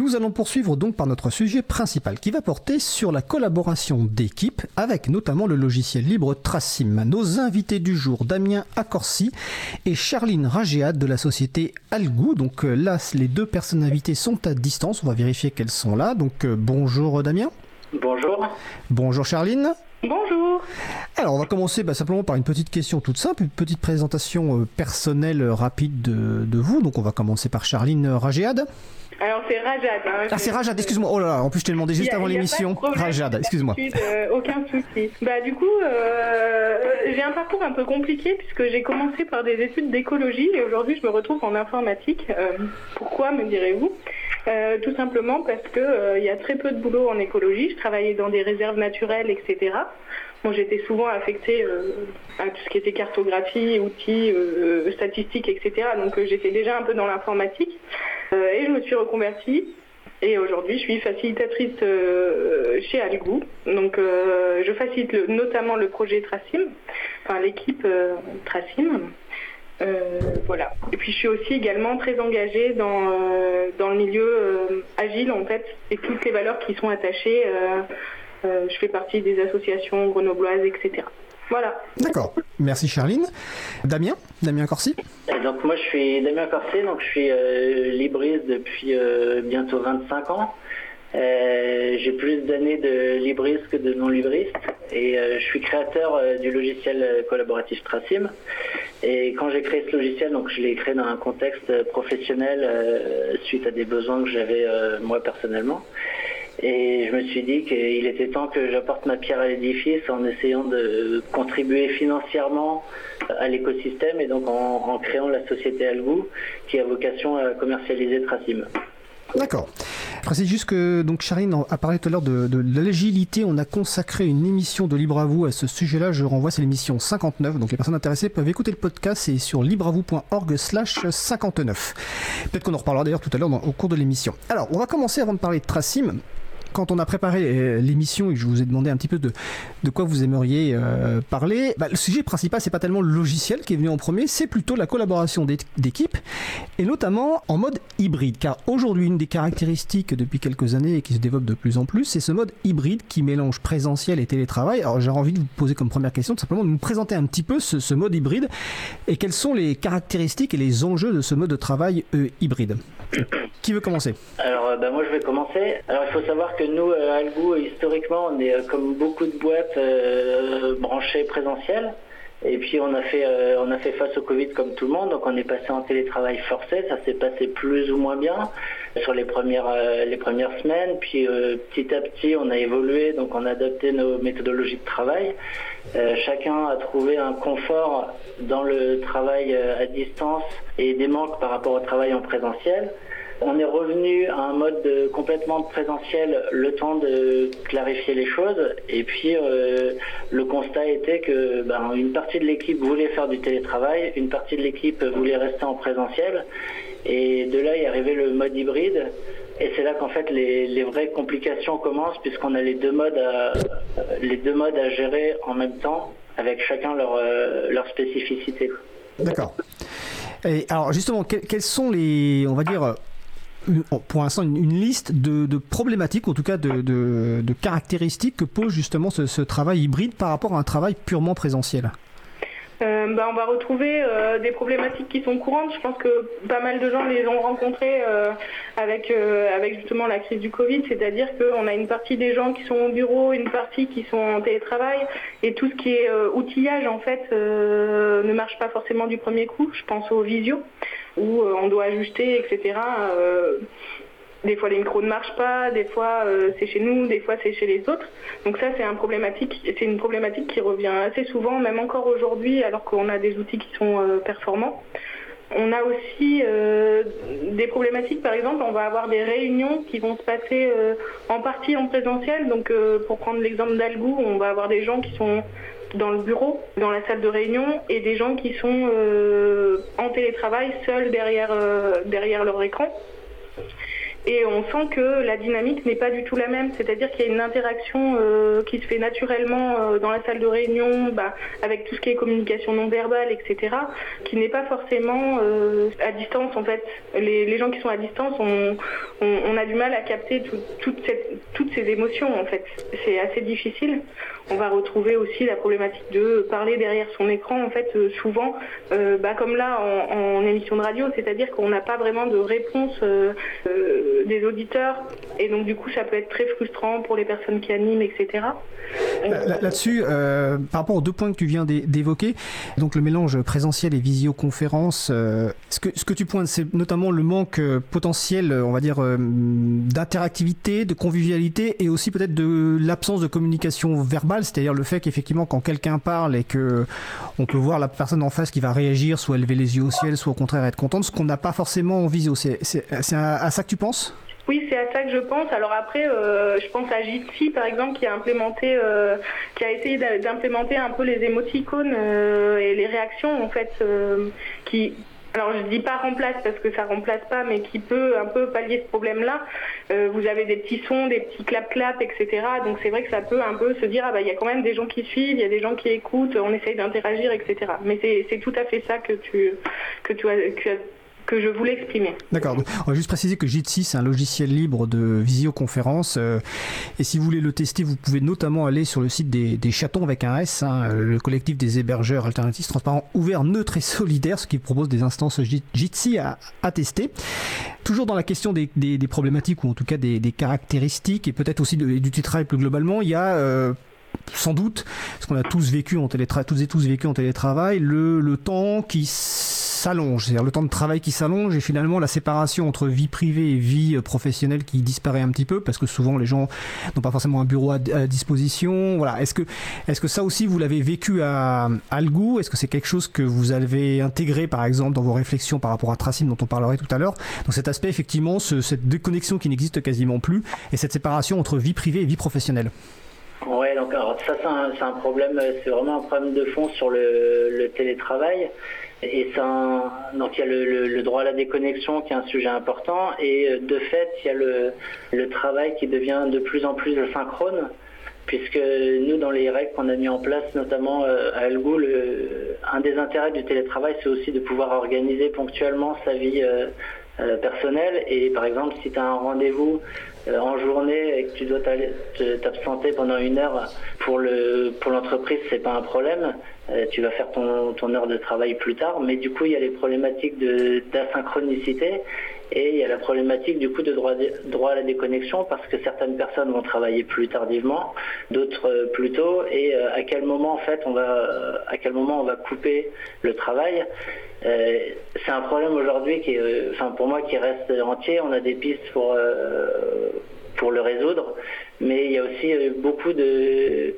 Nous allons poursuivre donc par notre sujet principal qui va porter sur la collaboration d'équipe avec notamment le logiciel libre Tracim. Nos invités du jour, Damien Accorsi et Charline Ragéad de la société Algou. Donc euh, là, les deux personnes invitées sont à distance. On va vérifier qu'elles sont là. Donc euh, bonjour Damien. Bonjour. Bonjour Charline. Bonjour. Alors, on va commencer bah, simplement par une petite question toute simple, une petite présentation euh, personnelle rapide de, de, vous. Donc, on va commencer par Charline Ragéad. Alors c'est Rajad. Hein, ah c'est Rajad, excuse-moi. Oh là là, en plus je t'ai demandé juste avant l'émission. Rajad, excuse-moi. Euh, aucun souci. Bah du coup, euh, j'ai un parcours un peu compliqué puisque j'ai commencé par des études d'écologie et aujourd'hui je me retrouve en informatique. Euh, pourquoi me direz-vous? Euh, Tout simplement parce que euh, il y a très peu de boulot en écologie. Je travaillais dans des réserves naturelles, etc. Bon, j'étais souvent affectée euh, à tout ce qui était cartographie, outils, euh, statistiques, etc. Donc euh, j'étais déjà un peu dans l'informatique. et je me suis reconvertie. Et aujourd'hui, je suis facilitatrice chez Algou. Donc je facilite notamment le projet Tracim, enfin l'équipe Tracim. voilà. Et puis je suis aussi également très engagée dans, dans le milieu agile en fait et toutes les valeurs qui sont attachées euh, je fais partie des associations grenobloises, etc. Voilà. D'accord. Merci Charline. Damien? Damien Corsi? Donc moi je suis Damien Corsi, donc je suis euh, libriste depuis euh, bientôt 25 ans. Euh, j'ai plus d'années de libriste que de non-libriste et je suis créateur du logiciel collaboratif Tracim. Et quand j'ai créé ce logiciel, donc je l'ai créé dans un contexte professionnel suite à des besoins que j'avais moi personnellement. Et je me suis dit qu'il était temps que j'apporte ma pierre à l'édifice en essayant de contribuer financièrement à l'écosystème et donc en, créant la société Algou qui a vocation à commercialiser Tracim. D'accord. Précise juste que donc Charine a parlé tout à l'heure de, l'agilité. On a consacré une émission de Libre à vous à ce sujet-là. Je renvoie, c'est l'émission 59. Donc les personnes intéressées peuvent écouter le podcast. C'est sur libreavou.org slash 59. Peut-être qu'on en reparlera d'ailleurs tout à l'heure au cours de l'émission. Alors, on va commencer avant de parler de Tracim quand on a préparé euh, l'émission et je vous ai demandé un petit peu de, quoi vous aimeriez euh, parler, bah, le sujet principal, c'est pas tellement le logiciel qui est venu en premier, c'est plutôt la collaboration d'équipes et notamment en mode hybride. Car aujourd'hui, une des caractéristiques depuis quelques années et qui se développe de plus en plus, c'est ce mode hybride qui mélange présentiel et télétravail. Alors j'ai envie de vous poser comme première question tout simplement de nous présenter un petit peu ce, ce mode hybride et quelles sont les caractéristiques et les enjeux de ce mode de travail euh, hybride. Qui veut commencer? Alors bah, moi je vais commencer. Alors il faut savoir que nous, à Algou, historiquement, on est euh, comme beaucoup de boîtes euh, branchées présentielles. Et puis on a fait euh, on a fait face au Covid comme tout le monde, donc on est passé en télétravail forcé, ça s'est passé plus ou moins bien sur les premières les premières semaines, puis petit à petit on a évolué, donc on a adapté nos méthodologies de travail. chacun a trouvé un confort dans le travail à distance et des manques par rapport au travail en présentiel. On est revenu à un mode complètement présentiel le temps de clarifier les choses. Et puis euh, le constat était que ben, une partie de l'équipe voulait faire du télétravail, une partie de l'équipe voulait rester en présentiel. Et de là est arrivé le mode hybride. Et c'est là qu'en fait les, vraies complications commencent puisqu'on a les deux modes à, les deux modes à gérer en même temps avec chacun leur, euh, leur spécificité. D'accord. Alors justement, quels sont les, on va dire, pour l'instant une, liste de, problématiques, en tout cas de, caractéristiques que pose justement ce, travail hybride par rapport à un travail purement présentiel euh, bah, on va retrouver euh, des problématiques qui sont courantes. Je pense que pas mal de gens les ont rencontrées euh, avec, avec justement la crise du Covid, c'est-à-dire qu'on a une partie des gens qui sont au bureau, une partie qui sont en télétravail, et tout ce qui est outillage en fait ne marche pas forcément du premier coup. Je pense aux visio où euh, on doit ajuster, etc. Euh, des fois les micros ne marchent pas, des fois euh, c'est chez nous, des fois c'est chez les autres. Donc ça c'est une problématique qui revient assez souvent, même encore aujourd'hui, alors qu'on a des outils qui sont performants. On a aussi des problématiques, par exemple, on va avoir des réunions qui vont se passer en partie en présentiel. Donc pour prendre l'exemple d'Algou, on va avoir des gens qui sont dans le bureau, dans la salle de réunion, et des gens qui sont euh, en télétravail, seuls derrière, euh, derrière leur écran. et on sent que la dynamique n'est pas du tout la même. C'est-à-dire qu'il y a une interaction euh, qui se fait naturellement dans la salle de réunion, bah, avec tout ce qui est communication non verbale, etc., qui n'est pas forcément à distance en fait. Les, gens qui sont à distance, on, on, a du mal à capter toutes ces émotions en fait. C'est assez difficile. On va retrouver aussi la problématique de parler derrière son écran, en fait, souvent, bah, comme là en, émission de radio, c'est-à-dire qu'on n'a pas vraiment de réponse des auditeurs. Et donc, du coup, ça peut être très frustrant pour les personnes qui animent, etc. Là-dessus, euh, par rapport aux deux points que tu viens d'évoquer, donc le mélange présentiel et visioconférence, euh, ce, que, ce que tu pointes, c'est notamment le manque euh, potentiel, on va dire, d'interactivité, de convivialité et aussi peut-être de l'absence de communication verbale, c'est-à-dire le fait qu'effectivement, quand quelqu'un parle et que on peut voir la personne en face qui va réagir, soit élever les yeux au ciel, soit au contraire être contente, ce qu'on n'a pas forcément en visio. C'est à ça que tu penses? Oui, c'est à ça que je pense. Alors après, euh, je pense à Jitsi par exemple qui a implémenté, euh, qui a essayé d'implémenter un peu les émoticônes euh, et les réactions en fait, qui, alors je dis pas remplace parce que ça remplace pas, mais qui peut un peu pallier ce problème-là. vous avez des petits sons, des petits clap-clap, etc. Donc c'est vrai que ça peut un peu se dire ah bah il y a quand même des gens qui suivent, il y a des gens qui écoutent, on essaye d'interagir, etc. Mais c'est tout à fait ça que tu que tu as, que je voulais exprimer. D'accord. On va juste préciser que Jitsi, c'est un logiciel libre de visioconférence. Euh, et si vous voulez le tester, vous pouvez notamment aller sur le site des, chatons avec un S, hein, le collectif des hébergeurs alternatifs transparents, ouverts, neutres et solidaires, ce qui propose des instances Jitsi à, tester. Toujours dans la question des, problématiques ou en tout cas des, caractéristiques et peut-être aussi du travail plus globalement, il y a euh, sans doute, ce qu'on a tous vécu en télétravail, tous et tous vécu en télétravail, le, le temps qui s'allonge, c'est-à-dire le temps de travail qui s'allonge et finalement la séparation entre vie privée et vie euh, professionnelle qui disparaît un petit peu parce que souvent les gens n'ont pas forcément un bureau à, disposition. Voilà. Est-ce que, est-ce que ça aussi vous l'avez vécu à, Algou Est-ce que c'est quelque chose que vous avez intégré par exemple dans vos réflexions par rapport à Tracim dont on parlerait tout à l'heure? Donc cet aspect effectivement, cette déconnexion qui n'existe quasiment plus et cette séparation entre vie privée et vie professionnelle. Ouais, donc ça c'est un, problème, c'est vraiment un problème de fond sur le, télétravail. Et ça, donc il y a le, droit à la déconnexion qui est un sujet important, et euh, de fait il y a le, travail qui devient de plus en plus asynchrone, puisque nous dans les règles qu'on a mis en place, notamment euh, à Algou, un des intérêts du télétravail c'est aussi de pouvoir organiser ponctuellement sa vie euh, personnelle. Et par exemple si tu as un rendez-vous en journée et que tu dois t'absenter pendant une heure pour le pour l'entreprise, c'est pas un problème. Euh, tu vas faire ton, ton heure de travail plus tard, mais du coup il y a les problématiques d'asynchronicité et il y a la problématique du coup de droit, droit à la déconnexion parce que certaines personnes vont travailler plus tardivement, d'autres euh, plus tôt et à quel moment en fait on va à quel moment on va couper le travail. c'est un problème aujourd'hui qui pour moi qui reste entier. On a des pistes pour pour le résoudre. Mais il y a aussi euh, beaucoup de...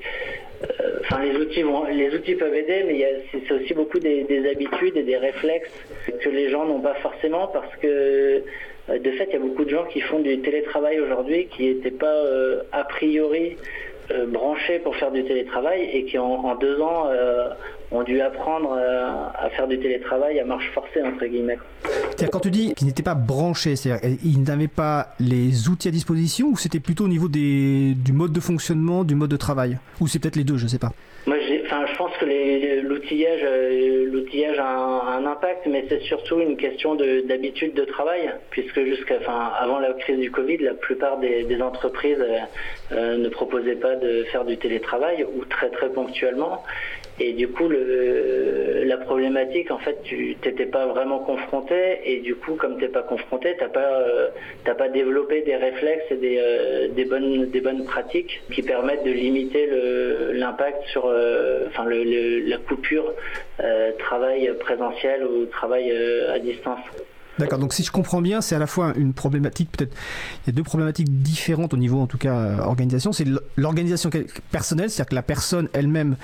Euh, enfin, les outils, vont, les outils peuvent aider, mais c'est aussi beaucoup des, habitudes et des réflexes que les gens n'ont pas forcément parce que euh, de fait, il y a beaucoup de gens qui font du télétravail aujourd'hui qui n'étaient pas a priori branchés pour faire du télétravail et qui en, deux ans ont dû apprendre à faire du télétravail à marche forcée, entre guillemets. C'est-à-dire quand tu dis qu'ils n'étaient pas branchés, c'est-à-dire qu'ils n'avaient pas les outils à disposition ou c'était plutôt au niveau des, du mode de fonctionnement, du mode de travail? Ou c'est peut-être les deux, je ne sais pas? Moi, je pense que l'outillage, euh, a, un, impact, mais c'est surtout une question d'habitude de, travail, puisque jusqu'à, avant la crise du Covid, la plupart des, entreprises euh, euh, ne proposaient pas de faire du télétravail ou très très ponctuellement. Et du coup, la problématique, en fait, tu n'étais pas vraiment confronté. Et du coup, comme tu n'es pas confronté, tu n'as pas, euh, pas développé des réflexes et des, euh, des, bonnes, des bonnes pratiques qui permettent de limiter l'impact sur euh, enfin, le, la coupure travail présentiel ou travail à distance. D'accord, donc si je comprends bien, c'est à la fois une problématique, peut-être, il y a deux problématiques différentes au niveau, en tout cas, euh, organisation. C'est l'organisation personnelle, c'est-à-dire que la personne elle-même,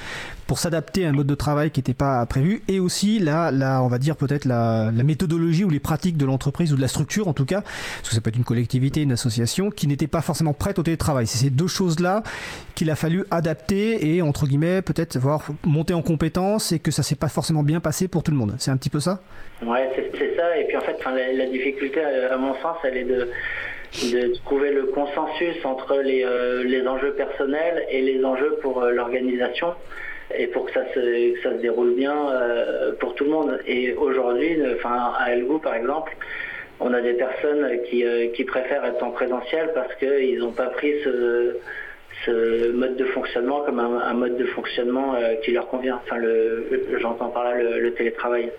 pour s'adapter à un mode de travail qui n'était pas prévu, et aussi la, la on va dire peut-être la, la, méthodologie ou les pratiques de l'entreprise ou de la structure, en tout cas, parce que ça peut être une collectivité, une association, qui n'était pas forcément prête au télétravail. C'est ces deux choses-là qu'il a fallu adapter et, entre guillemets, peut-être voir monter en compétence et que ça s'est pas forcément bien passé pour tout le monde. C'est un petit peu ça? Ouais, c'est ça. Et puis en fait, la, difficulté, à mon sens, elle est de trouver le consensus entre les, les enjeux personnels et les enjeux pour l'organisation et pour que ça se, ça se déroule bien pour tout le monde. Et aujourd'hui, enfin, à Elgou par exemple, on a des personnes qui, qui préfèrent être en présentiel parce qu'ils n'ont pas pris ce mode de fonctionnement comme un, mode de fonctionnement euh, qui leur convient. Enfin, j'entends par là le télétravail.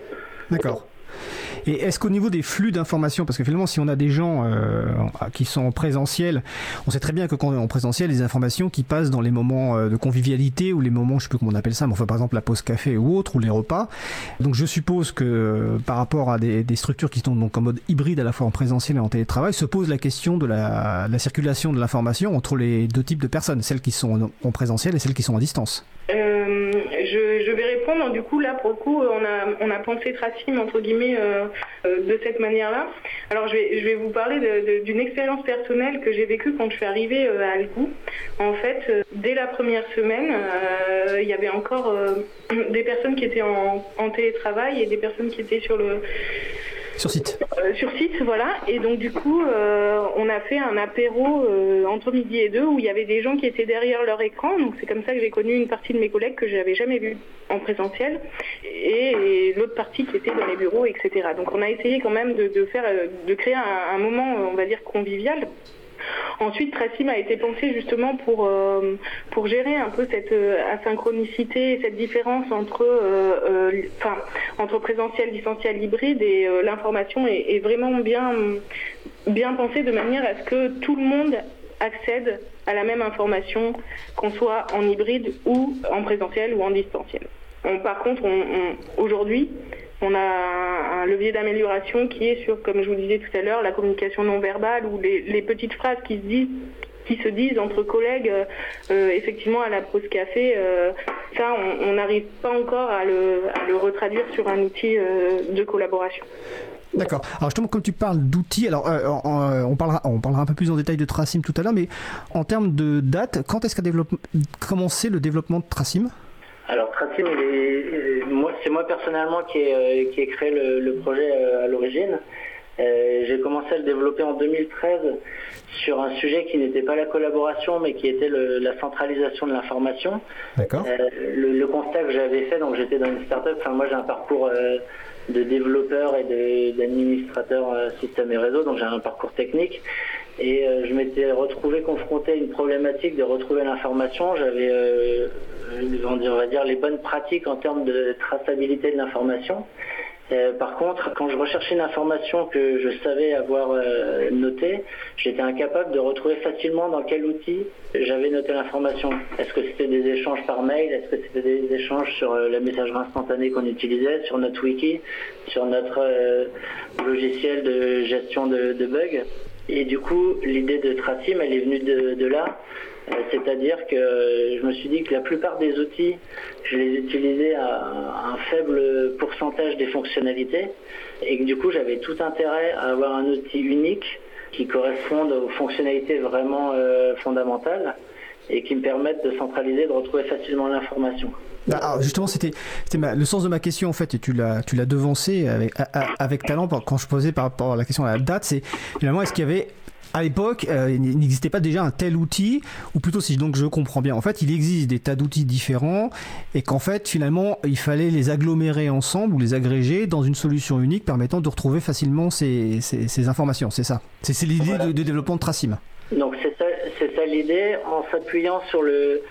D'accord. Et est-ce qu'au niveau des flux d'informations, parce que finalement, si on a des gens euh, qui sont en présentiel, on sait très bien que quand on est en présentiel, les informations qui passent dans les moments euh, de convivialité ou les moments, je sais plus comment on appelle ça, mais enfin par exemple la pause café ou autre, ou les repas. Donc je suppose que euh, par rapport à des, structures qui sont donc en mode hybride à la fois en présentiel et en télétravail, se pose la question de la, circulation de l'information entre les deux types de personnes, celles qui sont en, présentiel et celles qui sont à distance. Je, vais répondre. Du coup, là, pour le coup, on a, on a pensé Tracim, entre guillemets, euh, de cette manière-là. Alors je vais, je vais vous parler d'une expérience personnelle que j'ai vécue quand je suis arrivée euh, à Algou. En fait, euh, dès la première semaine, il y avait encore des personnes qui étaient en, en télétravail et des personnes qui étaient sur le sur site. Euh, sur site, voilà. Et donc du coup, euh, on a fait un apéro euh, entre midi et deux où il y avait des gens qui étaient derrière leur écran. Donc c'est comme ça que j'ai connu une partie de mes collègues que je n'avais jamais vue en présentiel et, l'autre partie qui était dans les bureaux, etc. Donc on a essayé quand même de, faire, de créer un, moment, on va dire, convivial Ensuite, Tracim a été pensé justement pour, euh, pour gérer un peu cette euh, asynchronicité, cette différence entre, euh, entre présentiel, distanciel, hybride et l'information est, vraiment bien, bien pensée de manière à ce que tout le monde accède à la même information, qu'on soit en hybride ou en présentiel ou en distanciel. par contre, aujourd'hui, on a un, levier d'amélioration qui est sur, comme je vous disais tout à l'heure, la communication non verbale ou les, petites phrases qui se disent qui se disent entre collègues, euh, effectivement à la pause café, euh, ça on n'arrive pas encore à le, retraduire sur un outil euh, de collaboration. D'accord. Alors justement, comme tu parles d'outils, alors on, parlera, on parlera un peu plus en détail de Tracim tout à l'heure, mais en termes de date, quand est-ce qu'a commencé le développement de Tracim? Alors Tracim, c'est moi personnellement qui ai, euh, créé le, projet euh, à l'origine. Euh, j'ai commencé à le développer en 2013 sur un sujet qui n'était pas la collaboration, mais qui était la centralisation de l'information. le, constat que j'avais fait, donc j'étais dans une startup. Enfin, moi, j'ai un parcours de développeur et d'administrateur système et réseau, donc j'ai un parcours technique. Et je m'étais retrouvé confronté à une problématique de retrouver l'information. J'avais on va dire les bonnes pratiques en termes de traçabilité de l'information. Euh, par contre, quand je recherchais une information que je savais avoir euh, notée, j'étais incapable de retrouver facilement dans quel outil j'avais noté l'information. Est-ce que c'était des échanges par mail? Est-ce que c'était des échanges sur euh, la messagerie instantanée qu'on utilisait, sur notre wiki, sur notre logiciel de gestion de, bugs? Et du coup, l'idée de Tracim, elle est venue de là. Euh, c'est-à-dire que je me suis dit que la plupart des outils, je les utilisais à un faible pourcentage des fonctionnalités et que du coup j'avais tout intérêt à avoir un outil unique qui corresponde aux fonctionnalités vraiment euh, fondamentales et qui me permettent de centraliser, de retrouver facilement l'information. Bah, justement, c'était le sens de ma question en fait, et tu l'as tu l'as devancé avec, avec talent quand je posais par rapport à la question à la date. C'est finalement est-ce qu'il y avait à l'époque, euh, il n'existait pas déjà un tel outil, ou plutôt si donc je comprends bien, en fait, il existe des tas d'outils différents, et qu'en fait, finalement, il fallait les agglomérer ensemble ou les agréger dans une solution unique permettant de retrouver facilement ces, ces, informations. C'est ça? C'est l'idée de, développement de Tracim. Donc c'est ça, ça l'idée, en s'appuyant sur le,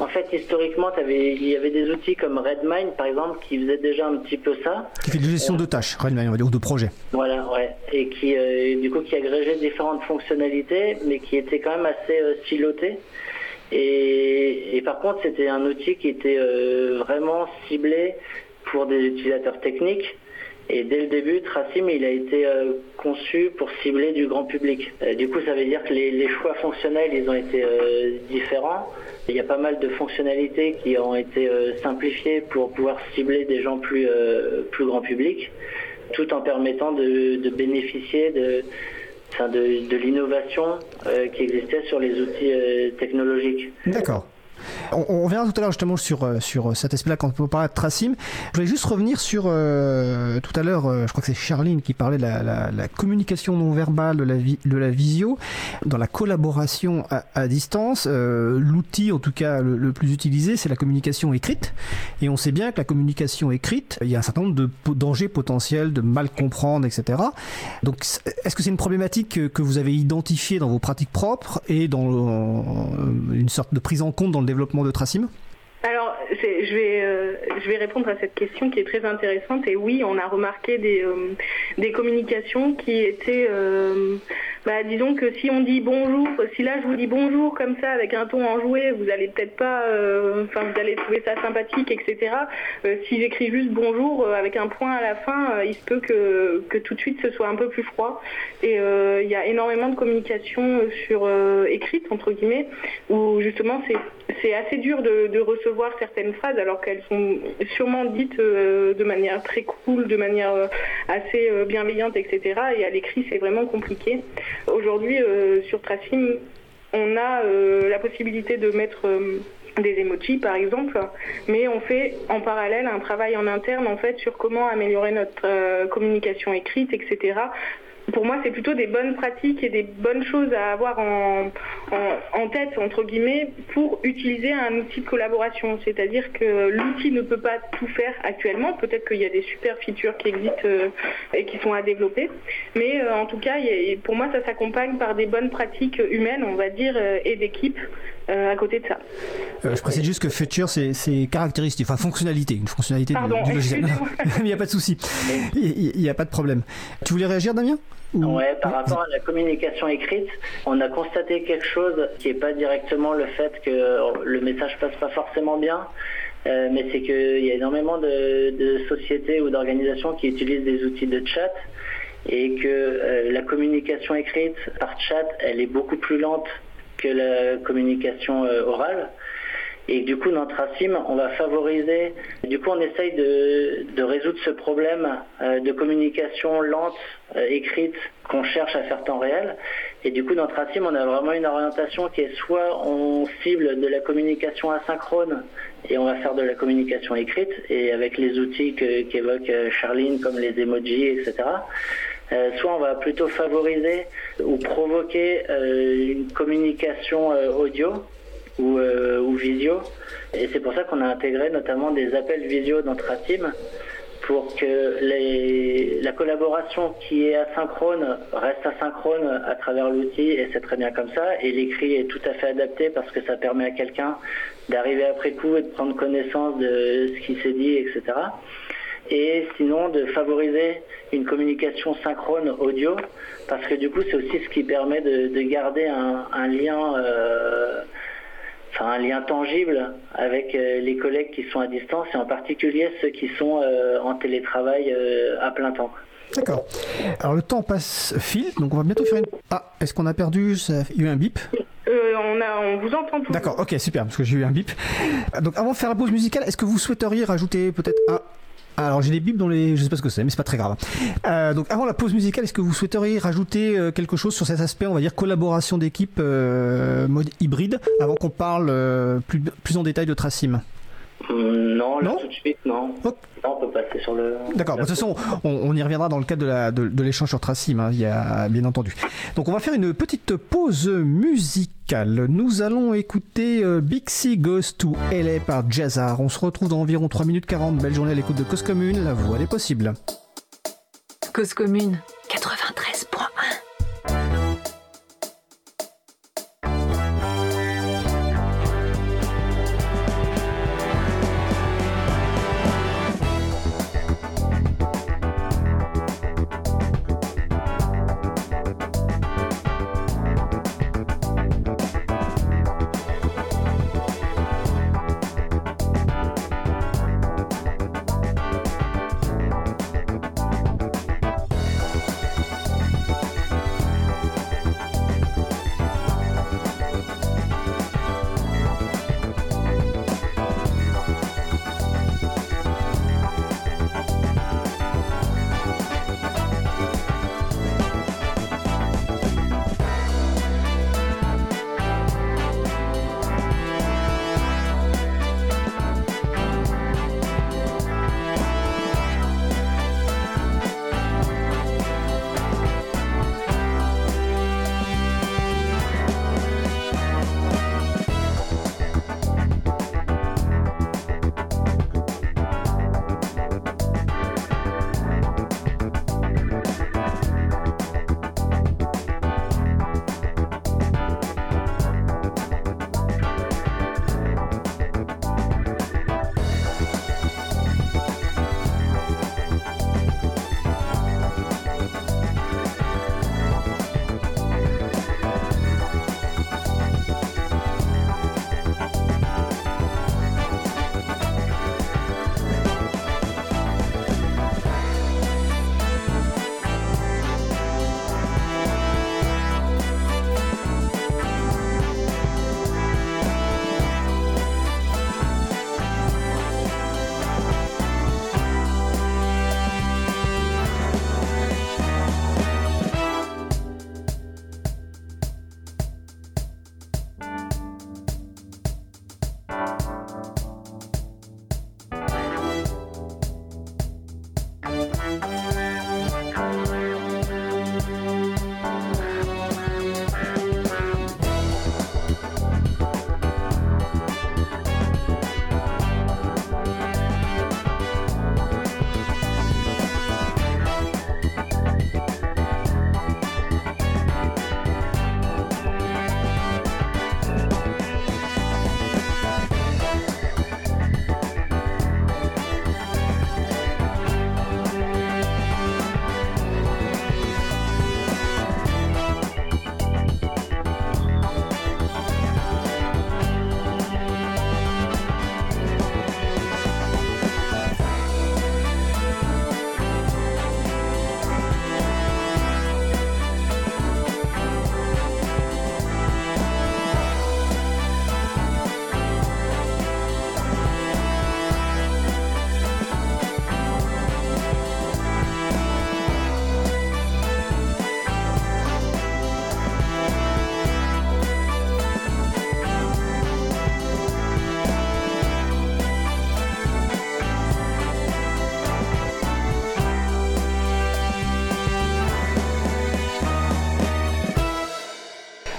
en fait, historiquement, il y avait des outils comme Redmine, par exemple, qui faisaient déjà un petit peu ça. Qui fait de gestion de tâches, Redmine, on va dire, ou de projets. Voilà, ouais. Et qui, euh, du coup, qui agrégeait différentes fonctionnalités, mais qui était quand même assez euh, siloté. Et, par contre, c'était un outil qui était euh, vraiment ciblé pour des utilisateurs techniques. Et dès le début, Tracim, il a été conçu pour cibler du grand public. du coup, ça veut dire que les, les choix fonctionnels, ils ont été différents. Il y a pas mal de fonctionnalités qui ont été euh, simplifiées pour pouvoir cibler des gens plus, euh, plus grand public, tout en permettant de, bénéficier de, l'innovation euh, qui existait sur les outils technologiques. D'accord. On, on tout à l'heure justement sur, euh, sur cet aspect-là quand on parler de Tracim. Je voulais juste revenir sur euh, tout à l'heure, euh, je crois que c'est Charline qui parlait de la, communication non verbale de la, visio, dans la collaboration à, distance. Euh, L'outil, en tout cas le, plus utilisé, c'est la communication écrite. Et on sait bien que la communication écrite, il y a un certain nombre de dangers potentiels, de mal comprendre, etc. Donc, est-ce que c'est une problématique que, vous avez identifiée dans vos pratiques propres et dans une sorte de prise en compte dans le développement de Tracim alors, je vais, euh, je vais répondre à cette question qui est très intéressante. Et oui, on a remarqué des, euh, des communications qui étaient euh, bah, disons que si on dit bonjour, si là je vous dis bonjour comme ça avec un ton enjoué, vous allez peut-être pas, euh, enfin vous allez trouver ça sympathique, etc. Si j'écris juste bonjour avec un point à la fin, il se peut que, que tout de suite ce soit un peu plus froid. Et il y a énormément de communication sur écrite entre guillemets, où justement c'est c'est assez dur de, de, recevoir certaines phrases alors qu'elles sont sûrement dites de manière très cool, de manière assez bienveillante, etc. Et à l'écrit c'est vraiment compliqué. Aujourd'hui, euh, sur Tracim, on a euh, la possibilité de mettre euh, des emojis par exemple, mais on fait en parallèle un travail en interne en fait sur comment améliorer notre communication écrite, etc pour moi, c'est plutôt des bonnes pratiques et des bonnes choses à avoir en, en, tête, entre guillemets, pour utiliser un outil de collaboration. C'est-à-dire que l'outil ne peut pas tout faire actuellement. Peut-être qu'il y a des super features qui existent euh, et qui sont à développer. Mais euh, en tout cas, pour moi, ça s'accompagne par des bonnes pratiques humaines, on va dire, euh, et d'équipe euh, à côté de ça. Euh, je précise juste que feature, c'est caractéristique, enfin fonctionnalité, une fonctionnalité Pardon, du, du logiciel. il n'y a pas de souci, il n'y a pas de problème. Tu voulais réagir, Damien Ou... Ouais, par rapport à la communication écrite, on a constaté quelque chose qui n'est pas directement le fait que le message passe pas forcément bien. Euh, mais c'est qu'il y a énormément de, de sociétés ou d'organisations qui utilisent des outils de chat et que euh, la communication écrite par chat, elle est beaucoup plus lente que la communication euh, orale. Et du coup, dans Tracim, on va favoriser, du coup, on essaye de, résoudre ce problème euh, de communication lente, euh, écrite, qu'on cherche à faire temps réel. Et du coup, dans Tracim, on a vraiment une orientation qui est soit on cible de la communication asynchrone et on va faire de la communication écrite, et avec les outils qu'évoque Charline, comme les emojis, etc. Euh, soit on va plutôt favoriser ou provoquer euh, une communication euh, audio ou, visio. Et c'est pour ça qu'on a intégré notamment des appels visio dans Tratim pour que la collaboration qui est asynchrone reste asynchrone à travers l'outil et c'est très bien comme ça. Et l'écrit est tout à fait adapté parce que ça permet à quelqu'un d'arriver après coup et de prendre connaissance de ce qui s'est dit, etc et sinon de favoriser une communication synchrone audio parce que du coup c'est aussi ce qui permet de, de garder un, un lien euh, enfin un lien tangible avec euh, les collègues qui sont à distance et en particulier ceux qui sont euh, en télétravail euh, à plein temps. D'accord. Alors le temps passe file, donc on va bientôt faire une. Ah, est-ce qu'on a perdu ça... Il y a eu un bip? Euh, on, a, on vous entend tout. D'accord, ok, super, parce que j'ai eu un bip. Donc avant de faire la pause musicale, est-ce que vous souhaiteriez rajouter peut-être un alors j'ai des bips dans les, je sais pas ce que c'est, mais c'est pas très grave. Euh, donc avant la pause musicale, est-ce que vous souhaiteriez rajouter euh, quelque chose sur cet aspect, on va dire collaboration d'équipe euh, mode hybride, avant qu'on parle plus, plus en détail de Tracim? Non, là non tout de suite, non. Oh. non. on peut passer sur le. D'accord, de toute façon, on, on, y reviendra dans le cadre de, la, de, de l'échange sur Tracim, hein, il y a, bien entendu. Donc on va faire une petite pause musicale. Nous allons écouter euh, Bixie Goes to LA par Jazzar. On se retrouve dans environ 3 minutes 40. Belle journée à l'écoute de Cause Commune, la voix des possibles. Cause Commune 93.1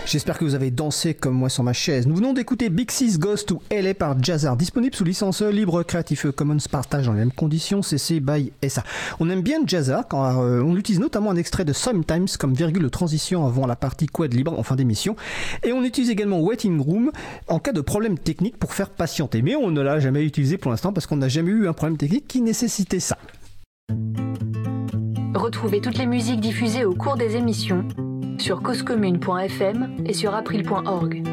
J'espère que vous avez dansé comme moi sur ma chaise. Nous venons d'écouter Big Six Ghost to LA par Jazzar, disponible sous licence libre Creative Commons partage dans les mêmes conditions, CC by SA. On aime bien Jazzar quand euh, on utilise notamment un extrait de Sometimes comme virgule de transition avant la partie quad libre en fin d'émission. Et on utilise également Waiting Room en cas de problème technique pour faire patienter. Mais on ne l'a jamais utilisé pour l'instant parce qu'on n'a jamais eu un problème technique qui nécessitait ça. Retrouvez toutes les musiques diffusées au cours des émissions sur causecommune.fm et sur april.org.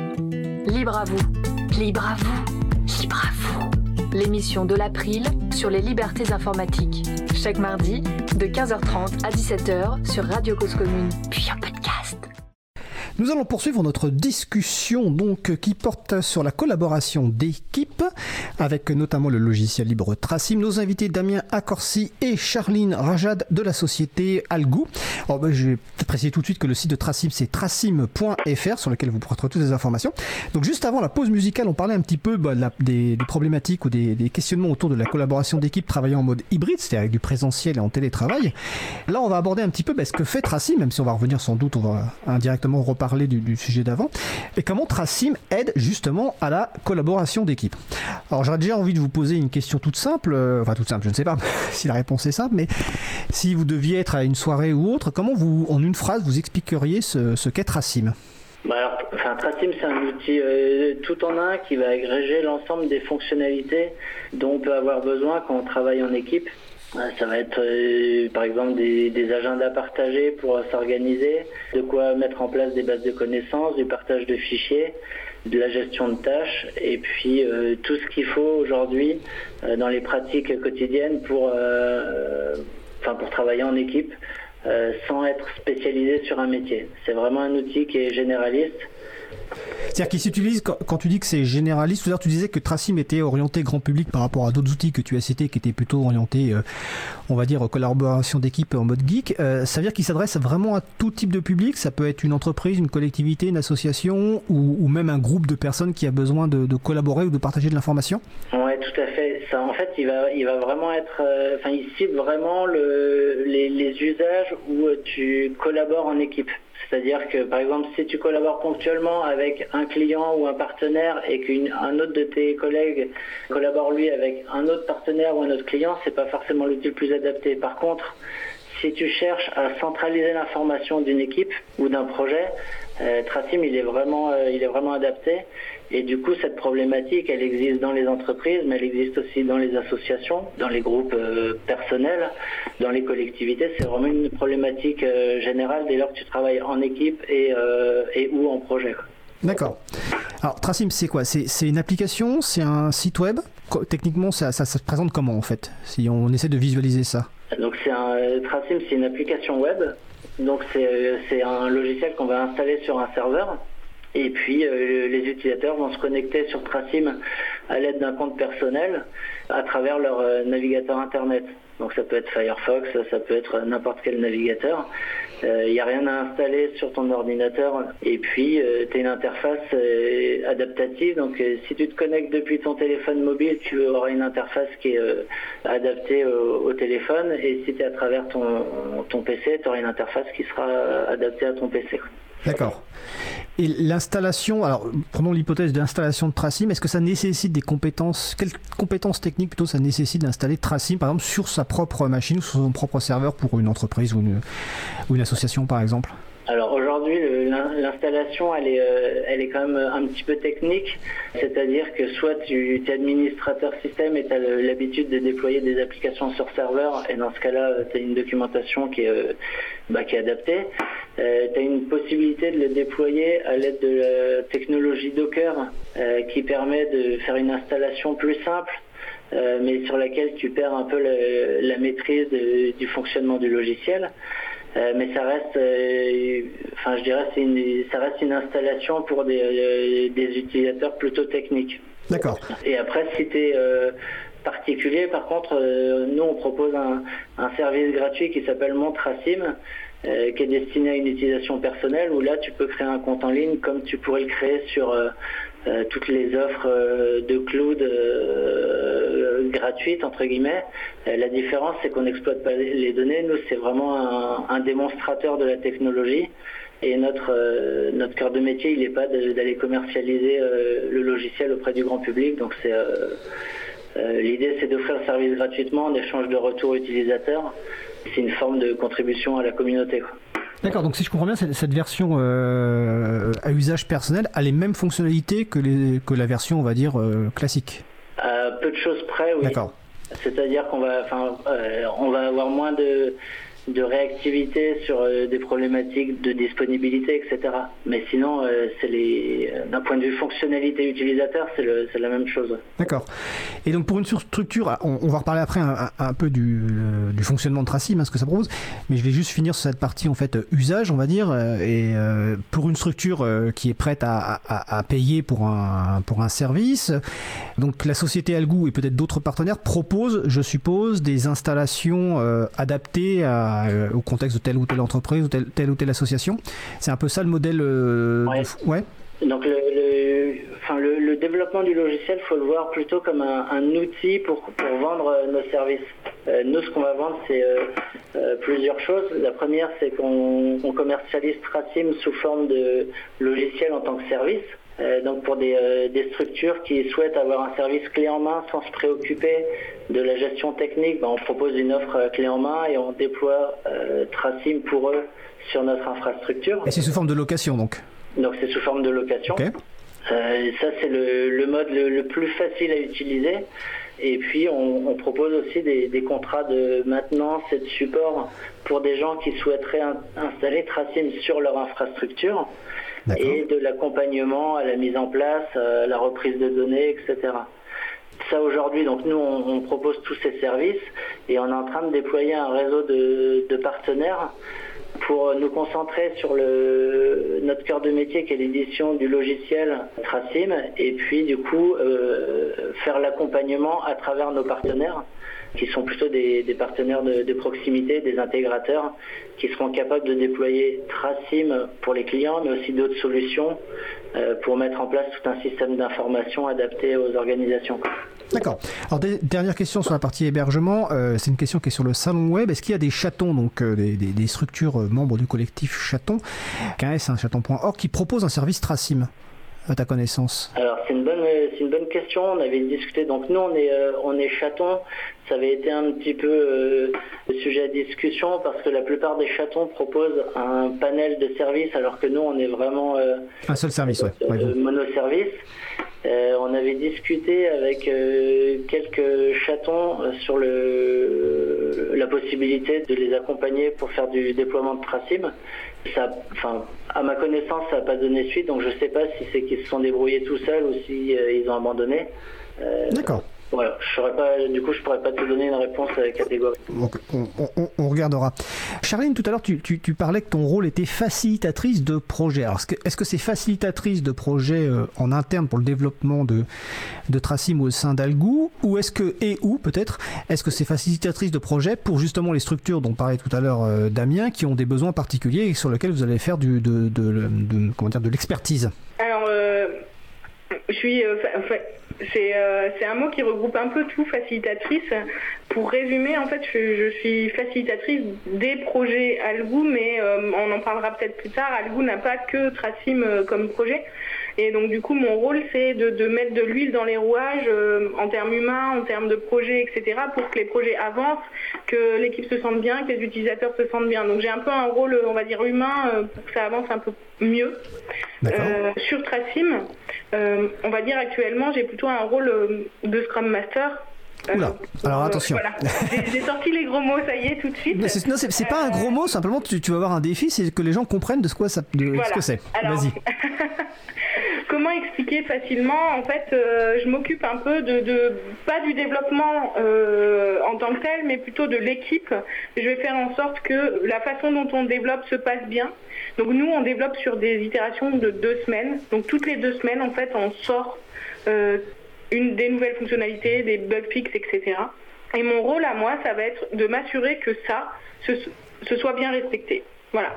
Libre à vous, libre à vous, libre à vous. L'émission de l'April sur les libertés informatiques. Chaque mardi, de 15h30 à 17h sur Radio Cause Commune, puis en podcast. Nous allons poursuivre notre discussion donc qui porte sur la collaboration d'équipes avec notamment le logiciel libre Tracim. Nos invités Damien Accorsi et Charline Rajad de la société Algou. Alors, ben, je vais préciser tout de suite que le site de Tracim c'est tracim.fr sur lequel vous pourrez retrouver toutes les informations. Donc juste avant la pause musicale, on parlait un petit peu la- des, problématiques ou des, questionnements autour de la collaboration d'équipes travaillant en mode hybride, c'est-à-dire avec du présentiel et en télétravail. Là, on va aborder un petit peu bah, ce que fait Tracim, même si on va revenir sans doute, on va indirectement du, du sujet d'avant, et comment Tracim aide justement à la collaboration d'équipe. Alors, j'aurais déjà envie de vous poser une question toute simple, euh, enfin toute simple, je ne sais pas si la réponse est simple, mais si vous deviez être à une soirée ou autre, comment vous, en une phrase, vous expliqueriez ce, qu'est Tracim? Bah alors, enfin, Tracim, c'est un outil euh, tout en un qui va agréger l'ensemble des fonctionnalités dont on peut avoir besoin quand on travaille en équipe. Ça va être euh, par exemple des, agendas partagés pour s'organiser, de quoi mettre en place des bases de connaissances, du partage de fichiers, de la gestion de tâches et puis euh, tout ce qu'il faut aujourd'hui euh, dans les pratiques quotidiennes pour, travailler en équipe sans être spécialisé sur un métier. C'est vraiment un outil qui est généraliste. C'est-à-dire qu'il s'utilise, quand, tu dis que c'est généraliste, c'est-à-dire que tu disais que Tracim était orienté grand public par rapport à d'autres outils que tu as cités qui étaient plutôt orientés, euh, on va dire, collaboration d'équipe en mode geek. Euh, ça veut dire qu'il s'adresse vraiment à tout type de public. Ça peut être une entreprise, une collectivité, une association ou, même un groupe de personnes qui a besoin de, collaborer ou de partager de l'information. Ouais, tout à fait. En fait, il va, vraiment être, euh, enfin, il cible vraiment le, les, usages où tu collabores en équipe. C'est-à-dire que, par exemple, si tu collabores ponctuellement avec un client ou un partenaire et qu'un autre de tes collègues collabore lui avec un autre partenaire ou un autre client, c'est pas forcément l'outil le plus adapté. Par contre, si tu cherches à centraliser l'information d'une équipe ou d'un projet, euh, Tracim il est vraiment euh, il est vraiment adapté et du coup cette problématique elle existe dans les entreprises mais elle existe aussi dans les associations, dans les groupes euh, personnels, dans les collectivités, c'est vraiment une problématique générale dès lors que tu travailles en équipe et, et ou en projet. D'accord. Alors Tracim, c'est quoi? C'est une application? C'est un site web? Techniquement, ça, ça, ça se présente comment en fait Si on essaie de visualiser ça? Donc c'est un Tracim, c'est une application web. Donc c'est euh, un logiciel qu'on va installer sur un serveur. Et puis euh, les utilisateurs vont se connecter sur Tracim à l'aide d'un compte personnel à travers leur euh, navigateur internet. Donc ça peut être Firefox, ça peut être n'importe quel navigateur. Il n'y a rien à installer sur ton ordinateur. Et puis tu as une interface euh, adaptative. Donc euh, si tu te connectes depuis ton téléphone mobile, tu auras une interface qui est euh, adaptée au, au téléphone. Et si tu es à travers ton, ton PC, tu auras une interface qui sera adaptée à ton PC. D'accord. Et l'installation, alors prenons l'hypothèse de l'installation de Tracim, est-ce que ça nécessite des compétences, quelles compétences techniques plutôt ça nécessite d'installer Tracim par exemple sur sa propre machine ou sur son propre serveur pour une entreprise ou une, ou une association par exemple? Alors aujourd'hui, l'installation, elle est, euh, elle est quand même un petit peu technique. C'est-à-dire que soit tu es administrateur système et tu as l'habitude de déployer des applications sur serveur, et dans ce cas-là, tu as une documentation qui est, euh, bah, qui est adaptée. tu as une possibilité de le déployer à l'aide de la technologie Docker euh, qui permet de faire une installation plus simple. euh, mais sur laquelle tu perds un peu la maîtrise du fonctionnement du logiciel. Euh, mais ça reste, euh, enfin je dirais, une, ça reste une installation pour des, euh, des utilisateurs plutôt techniques. D'accord. Et après, si tu es particulier, par contre, nous on propose un, un service gratuit qui s'appelle Montracim, euh, qui est destiné à une utilisation personnelle, où là tu peux créer un compte en ligne comme tu pourrais le créer sur euh, toutes les offres euh, de cloud euh, gratuites entre guillemets. La différence c'est qu'on n'exploite pas les données. Nous c'est vraiment un, démonstrateur de la technologie. Et notre, notre cœur de métier, il n'est pas d'aller commercialiser le logiciel auprès du grand public. Donc c'est l'idée, c'est d'offrir le service gratuitement en échange de retour utilisateur. C'est une forme de contribution à la communauté. D'accord, donc si je comprends bien, cette version euh, à usage personnel a les mêmes fonctionnalités que, les, que la version, on va dire, euh, classique À peu de choses près, oui. D'accord. C'est-à-dire qu'on va, euh, on va avoir moins de, de réactivité sur euh, des problématiques de disponibilité, etc. Mais sinon, euh, c'est les, d'un point de vue fonctionnalité utilisateur, c'est, la même chose. D'accord. Et donc pour une structure, on, on va reparler après un, peu du, du, fonctionnement de Tracim, hein, ce que ça propose, mais je vais juste finir sur cette partie en fait usage, on va dire. Euh, et pour une structure qui est prête à, à, à, payer pour un pour un service, donc la société Algou et peut-être d'autres partenaires proposent, je suppose, des installations adaptées à euh, au contexte de telle ou telle entreprise ou telle, telle ou telle association. C'est un peu ça le modèle. Euh, ouais. Donc le, enfin, le, développement du logiciel, il faut le voir plutôt comme un, outil pour, pour, vendre euh, nos services. nous, ce qu'on va vendre, c'est plusieurs choses. La première, c'est qu'on commercialise Tracim sous forme de logiciel en tant que service. Euh, donc pour euh, des, structures qui souhaitent avoir un service clé en main sans se préoccuper de la gestion technique, ben, on propose une offre euh, clé en main et on déploie Tracim pour eux sur notre infrastructure. Et c'est sous forme de location donc Donc c'est sous forme de location. ça c'est le, mode le, plus facile à utiliser. Et puis on, propose aussi des, contrats de maintenance et de support pour des gens qui souhaiteraient installer Tracim sur leur infrastructure et de l'accompagnement à la mise en place, à la reprise de données, etc. Ça aujourd'hui, donc nous on, propose tous ces services et on est en train de déployer un réseau de, partenaires pour nous concentrer sur le, notre cœur de métier qui est l'édition du logiciel Tracim et puis du coup euh, faire l'accompagnement à travers nos partenaires qui sont plutôt des, partenaires de, proximité, des intégrateurs, qui seront capables de déployer Tracim pour les clients, mais aussi d'autres solutions euh, pour mettre en place tout un système d'information adapté aux organisations. D'accord. Alors dernière question sur la partie hébergement, euh, c'est une question qui est sur le salon web. Est-ce qu'il y a des chatons, donc euh, des, structures membres du collectif chaton, KS, un chaton.org, qui proposent un service Tracim à ta connaissance Alors c'est une bonne c'est une bonne question. On avait discuté. Donc nous on est euh, on est chatons. Ça avait été un petit peu euh, le sujet à discussion parce que la plupart des chatons proposent un panel de services alors que nous on est vraiment euh, un seul service, ouais. monoservice. On avait discuté avec quelques chatons sur le, la possibilité de les accompagner pour faire du déploiement de Tracim. À ma connaissance, ça n'a pas donné suite, donc je ne sais pas si c'est qu'ils se sont débrouillés tout seuls ou si euh, ils ont abandonné. Euh, D'accord. Voilà, je pas, du coup, je pourrais pas te donner une réponse euh, catégorique. on, regardera. Charline, tout à l'heure, tu, parlais que ton rôle était facilitatrice de projet. Alors, est-ce que c'est facilitatrice de projet en interne pour le développement de, de Tracim au sein d'Algou? Ou est-ce que, et où peut-être, est-ce que c'est facilitatrice de projet pour justement les structures dont parlait tout à l'heure Damien, qui ont des besoins particuliers et sur lesquels vous allez faire du, de, comment dire, de l'expertise? Alors, je suis. Euh, c'est un mot qui regroupe un peu tout, facilitatrice. Pour résumer, en fait, je, suis facilitatrice des projets Algou, mais euh, on en parlera peut-être plus tard. Algou n'a pas que Tracim euh, comme projet. Et donc du coup, mon rôle, c'est de, mettre de l'huile dans les rouages en termes humains, en termes de projets, etc., pour que les projets avancent, que l'équipe se sente bien, que les utilisateurs se sentent bien. Donc j'ai un peu un rôle, on va dire, humain pour que ça avance un peu mieux. sur Tracim, on va dire actuellement, j'ai plutôt un rôle euh, de Scrum Master. Euh, Oula, alors attention. J'ai sorti les gros mots, ça y est, tout de suite. non, c'est pas un gros mot, simplement tu, tu, vas avoir un défi, c'est que les gens comprennent de ce, quoi ça, de, ce que c'est. Vas-y. Comment expliquer facilement En fait, euh, je m'occupe un peu de, pas du développement en tant que tel, mais plutôt de l'équipe. Je vais faire en sorte que la façon dont on développe se passe bien. Donc nous, on développe sur des itérations de deux semaines. Donc toutes les deux semaines, en fait, on sort euh, une, des nouvelles fonctionnalités, des bug fixes, etc. Et mon rôle à moi, ça va être de m'assurer que ça, ce, soit bien respecté. Voilà.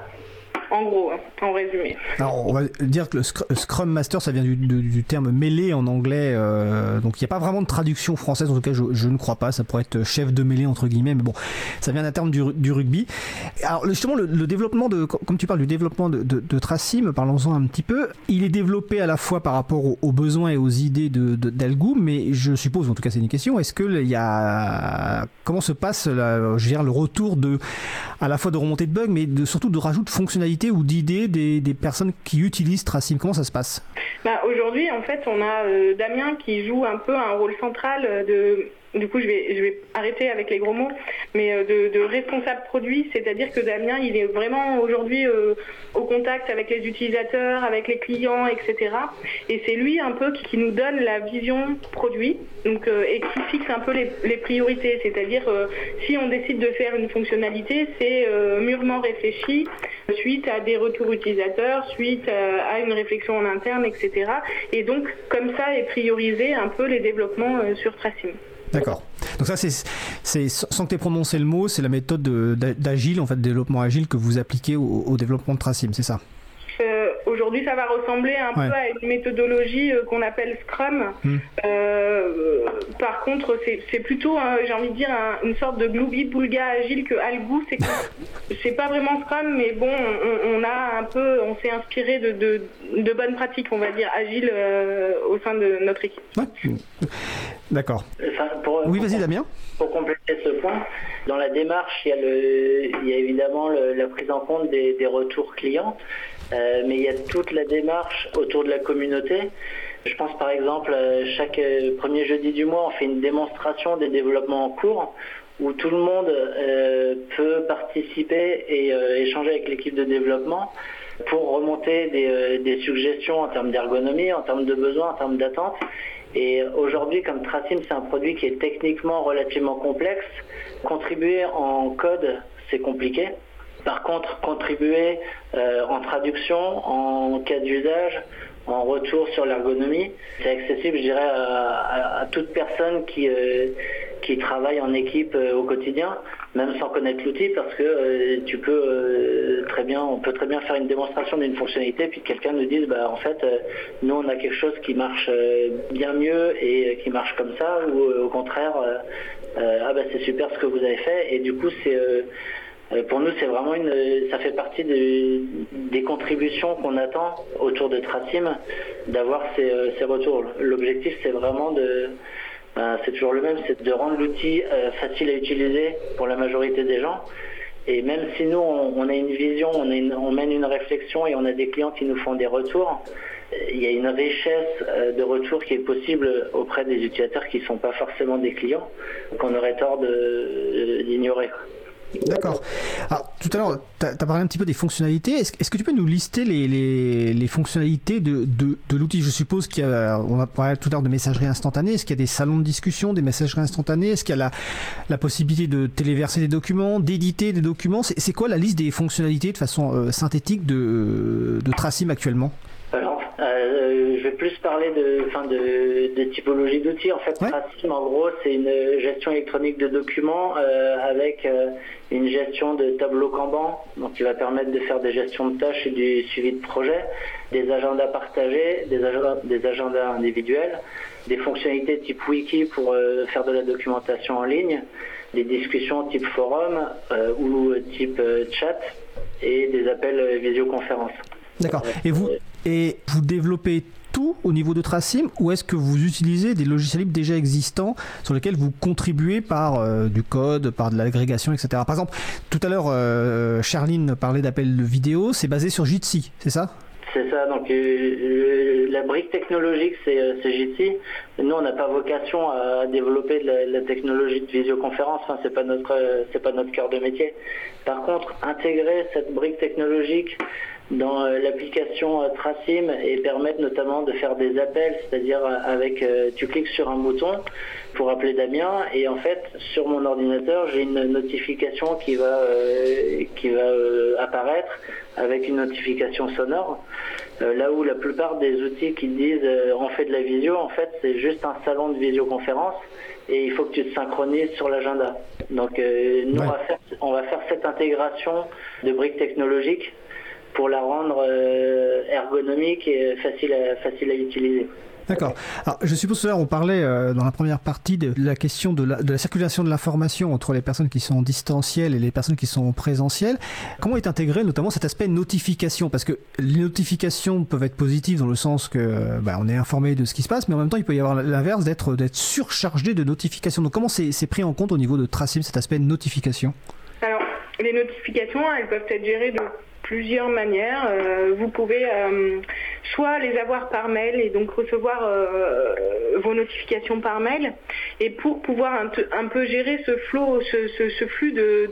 En gros, en résumé. Alors, on va dire que le Scrum Master, ça vient du, terme mêlé en anglais, euh, donc il n'y a pas vraiment de traduction française, en tout cas je, ne crois pas, ça pourrait être chef de mêlée entre guillemets, mais bon, ça vient d'un terme du, rugby. Alors justement, le, développement de, comme tu parles du développement de, de, Tracim, parlons-en un petit peu, il est développé à la fois par rapport aux, besoins et aux idées de, d'Algou, mais je suppose, en tout cas c'est une question, est-ce que il y a, comment se passe, je veux le retour de, à la fois de remontée de bugs, mais de, surtout de rajout de fonctionnalités ou d'idées des, personnes qui utilisent Tracim. Comment ça se passe? Bah, Aujourd'hui, en fait, on a euh, Damien qui joue un peu un rôle central euh, de du coup je vais, arrêter avec les gros mots, mais euh, de, responsable produit, c'est-à-dire que Damien, il est vraiment aujourd'hui euh, au contact avec les utilisateurs, avec les clients, etc. Et c'est lui un peu qui, nous donne la vision produit donc, euh, et qui fixe un peu les, priorités, c'est-à-dire si on décide de faire une fonctionnalité, c'est mûrement réfléchi suite à des retours utilisateurs, suite à, une réflexion en interne, etc. Et donc comme ça est priorisé un peu les développements sur Tracing. D'accord. Donc ça, c'est, sans que tu aies prononcé le mot, c'est la méthode d'agile, en fait, développement agile que vous appliquez au, développement de Tracim, c'est ça? Aujourd'hui, ça va ressembler un peu à une méthodologie euh, qu'on appelle Scrum. Hmm. Euh, par contre, c'est plutôt, j'ai envie de dire, une sorte de gloubi boulga agile que Algou. C'est pas vraiment Scrum, mais bon, on, a un peu, on s'est inspiré de, de, bonnes pratiques, on va dire, agiles au sein de notre équipe. D'accord. oui, vas-y, Damien. Pour compléter ce point, dans la démarche, il y a, le, il y a évidemment la prise en compte des, des retours clients. Euh, mais il y a toute la démarche autour de la communauté. Je pense par exemple, euh, chaque euh, premier jeudi du mois, on fait une démonstration des développements en cours où tout le monde peut participer et échanger avec l'équipe de développement pour remonter des, suggestions en termes d'ergonomie, en termes de besoins, en termes d'attente. Et aujourd'hui, comme Tracim, c'est un produit qui est techniquement relativement complexe, contribuer en code, c'est compliqué. Par contre, contribuer euh, en traduction, en cas d'usage, en retour sur l'ergonomie, c'est accessible, je dirais, à, toute personne qui, euh, qui travaille en équipe euh, au quotidien, même sans connaître l'outil, parce que tu peux très bien, on peut très bien faire une démonstration d'une fonctionnalité, puis quelqu'un nous dise, bah en fait, nous on a quelque chose qui marche bien mieux et qui marche comme ça, ou au contraire, ah bah c'est super ce que vous avez fait, et du coup c'est pour nous, c'est vraiment une, ça fait partie des contributions qu'on attend autour de Tracim, d'avoir ces, euh, retours. L'objectif, c'est vraiment de, ben, c'est toujours le même, c'est de rendre l'outil euh, facile à utiliser pour la majorité des gens. Et même si nous, on, a une vision, on, on, mène une réflexion et on a des clients qui nous font des retours, il y a une richesse de retours qui est possible auprès des utilisateurs qui ne sont pas forcément des clients, qu'on aurait tort d'ignorer. D'accord. Alors, tout à l'heure, tu as, parlé un petit peu des fonctionnalités. Est-ce que tu peux nous lister les, fonctionnalités de, l'outil? Je suppose qu'il y a, tout à l'heure de messagerie instantanée. Est-ce qu'il y a des salons de discussion, des messageries instantanées? Est-ce qu'il y a la, possibilité de téléverser des documents, d'éditer des documents? C'est quoi la liste des fonctionnalités de façon euh, synthétique de, de Tracim actuellement? Euh, je vais plus parler de, enfin de, typologie d'outils. En fait, Tracim, en gros, c'est une gestion électronique de documents euh, avec euh, une gestion de tableau Kanban, donc qui va permettre de faire des gestions de tâches et du suivi de projet, des agendas partagés, des, agendas, des agendas individuels, des fonctionnalités type wiki pour faire de la documentation en ligne, des discussions type forum ou type chat et des appels visioconférence. D'accord. Et vous, et vous développez tout au niveau de Tracim ou est-ce que vous utilisez des logiciels libres déjà existants sur lesquels vous contribuez par euh, du code, par de l'agrégation, etc. Par exemple, tout à l'heure, euh, Charline parlait d'appel de vidéo, c'est basé sur Jitsi, c'est ça? C'est ça, donc euh, la brique technologique c'est Jitsi. Nous on n'a pas vocation à développer la, technologie de visioconférence, enfin, c'est pas notre c'est pas notre cœur de métier. Par contre, intégrer cette brique technologique dans euh, l'application euh, Tracim et permettre notamment de faire des appels, c'est-à-dire euh, avec tu cliques sur un bouton pour appeler Damien et en fait sur mon ordinateur j'ai une notification qui va qui va apparaître avec une notification sonore. là où la plupart des outils qui disent on fait de la visio, en fait c'est juste un salon de visioconférence et il faut que tu te synchronises sur l'agenda. Donc nous on, va faire, on va faire cette intégration de briques technologiques pour la rendre ergonomique et facile facile à utiliser. D'accord. Alors, je suppose que là, on parlait euh, dans la première partie de, la question de la, de la circulation de l'information entre les personnes qui sont distancielles et les personnes qui sont présentielles. Comment est intégré notamment cet aspect notification? Parce que les notifications peuvent être positives dans le sens que bah, on est informé de ce qui se passe, mais en même temps, il peut y avoir l'inverse d'être d'être surchargé de notifications. Donc, comment c'est pris en compte au niveau de Tracim cet aspect notification? Alors, les notifications, elles peuvent être gérées de plusieurs manières. Euh, vous pouvez euh, soit les avoir par mail et donc recevoir euh, vos notifications par mail. Et pour pouvoir un, peu gérer ce flot, ce, flux de,